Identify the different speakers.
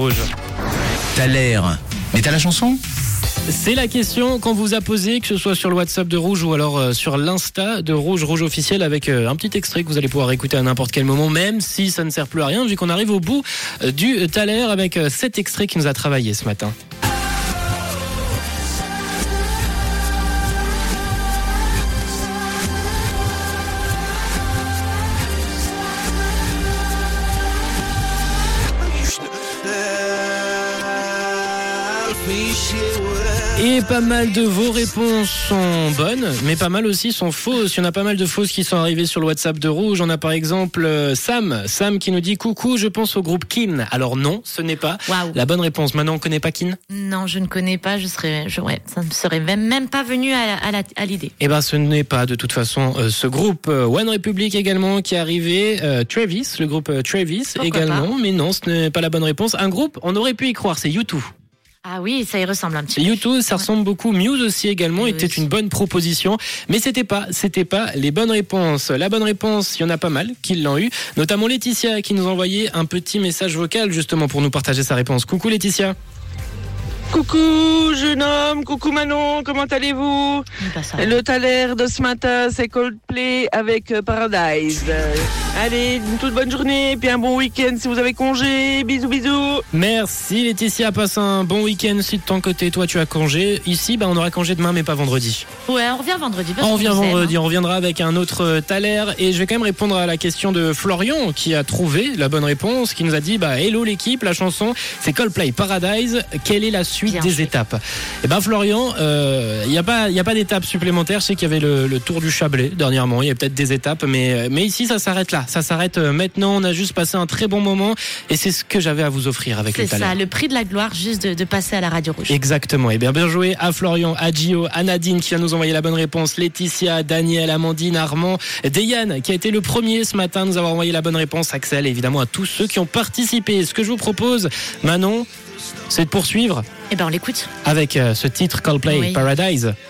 Speaker 1: Rouge.
Speaker 2: T'as l'air. Mais t'as la chanson?
Speaker 1: C'est la question qu'on vous a posée, que ce soit sur le WhatsApp de Rouge ou alors euh, sur l'Insta de Rouge, Rouge officiel, avec euh, un petit extrait que vous allez pouvoir écouter à n'importe quel moment, même si ça ne sert plus à rien, vu qu'on arrive au bout euh, du Thaler avec cet extrait qui nous a travaillé ce matin. Et pas mal de vos réponses sont bonnes, mais pas mal aussi sont fausses. Il y en a pas mal de fausses qui sont arrivées sur le WhatsApp de Rouge. On a par exemple euh, Sam, Sam qui nous dit coucou, je pense au groupe Kin. Alors non, ce n'est pas
Speaker 3: Waouh.
Speaker 1: la bonne réponse. Maintenant, on connaît pas Kin?
Speaker 3: Non, je ne connais pas. Je serais, je, ouais, ça ne serait même, même pas venu à, l'idée.
Speaker 1: Eh ben, ce n'est pas de toute façon euh, ce groupe euh, One Republic également qui est arrivé. Euh, Travis, le groupe Travis
Speaker 3: Pourquoi
Speaker 1: également, mais non, ce n'est pas la bonne réponse. Un groupe, on aurait pu y croire, c'est U2.
Speaker 3: Ah oui, ça y ressemble un petit peu.
Speaker 1: YouTube, ça ressemble beaucoup. Muse aussi également
Speaker 3: Oui,
Speaker 1: était une bonne proposition, mais c'était pas, c'était pas les bonnes réponses. La bonne réponse, il y en a pas mal qui l'ont eu, notamment Laetitia qui nous a envoyé un petit message vocal justement pour nous partager sa réponse. Coucou Laetitia.
Speaker 4: Coucou jeune homme, coucou Manon, comment allez-vous?
Speaker 3: Pas ça.
Speaker 4: Le Thaler de ce matin, c'est Coldplay avec euh, Paradise. Euh, allez, une toute bonne journée, puis un bon week-end si vous avez congé. Bisous, bisous.
Speaker 1: Merci Laetitia, passe un bon week-end si de ton côté toi tu as congé. Ici, bah, on aura congé demain mais pas vendredi.
Speaker 3: Ouais, on revient vendredi. parce
Speaker 1: On revient
Speaker 3: aime,
Speaker 1: vendredi,
Speaker 3: hein.
Speaker 1: on reviendra avec un autre euh, Thaler et je vais quand même répondre à la question de Florian qui a trouvé la bonne réponse, qui nous a dit bah hello l'équipe, la chanson c'est Coldplay Paradise. Quelle est la suite
Speaker 3: Bien
Speaker 1: des étapes? Eh ben Florian, il n'y a pas il y a pas d'étape supplémentaire. Je sais qu'il y avait le, le Tour du Chablais dernièrement, il y a peut-être des étapes, mais mais ici ça s'arrête là, ça s'arrête euh, maintenant. On a juste passé un très bon moment et c'est ce que j'avais à vous offrir avec le
Speaker 3: C'est
Speaker 1: Thaler.
Speaker 3: ça, le prix de la gloire, juste de, de passer à la radio rouge.
Speaker 1: Exactement. Et bien, bien joué à Florian, à Gio, à Nadine qui vient nous envoyer la bonne réponse, Laetitia, Daniel, Amandine, Armand, Deyane qui a été le premier ce matin à nous avoir envoyé la bonne réponse, Axel et évidemment à tous ceux qui ont participé. Ce que je vous propose, Manon, c'est de poursuivre
Speaker 3: Eh ben, on l'écoute.
Speaker 1: avec euh, ce titre Coldplay
Speaker 3: Oui.
Speaker 1: Paradise.